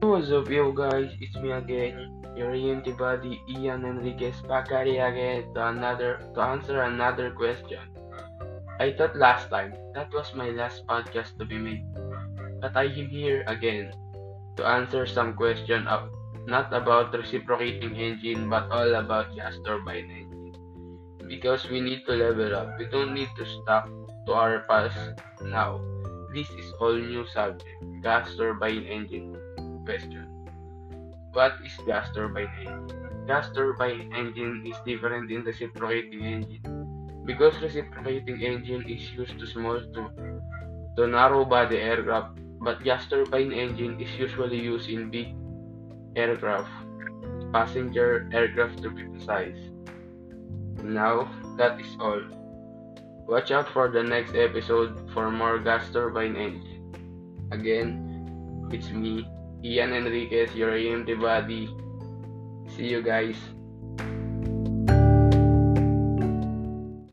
What's up, yo guys? It's me again, your EMT buddy Ian Enriquez at again to another to answer another question. I thought last time that was my last podcast to be made, but I am here again to answer some question of not about reciprocating engine but all about gas turbine engine. Because we need to level up. We don't need to stop to our past now. This is all new subject. Gas turbine engine question. What is gas turbine engine? Gas turbine engine is different in reciprocating engine because reciprocating engine is used to small to, to narrow body aircraft but gas turbine engine is usually used in big aircraft, passenger aircraft to be precise. Now, that is all. Watch out for the next episode for more gas turbine engine. Again, it's me, Ian Enriquez, your EMT buddy. See you guys.